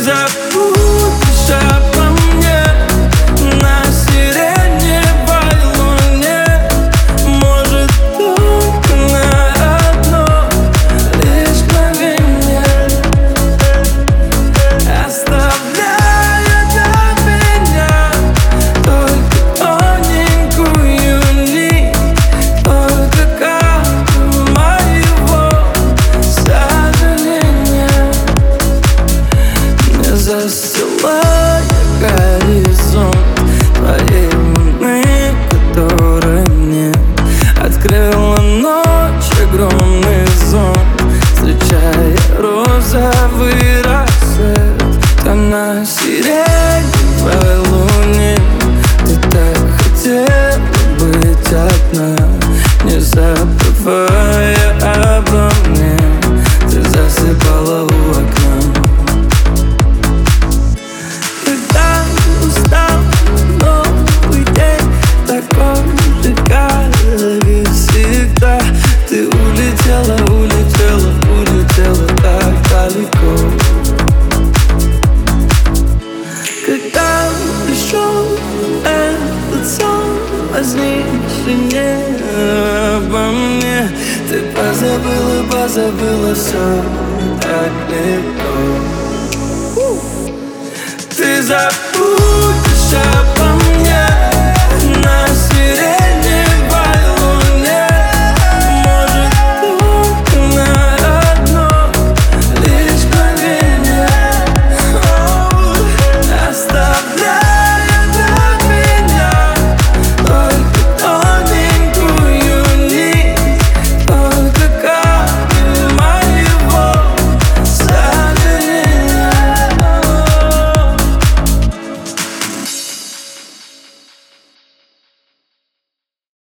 is up. Застилая горизонт. Твоей луны, которой нет Открыла ночь огромный зонт. Встречая розовый рассвет Она сирена твоей луне. Ты так хотела сон Возникший не обо мне Ты позабыла, позабыла все так легко Ты забыла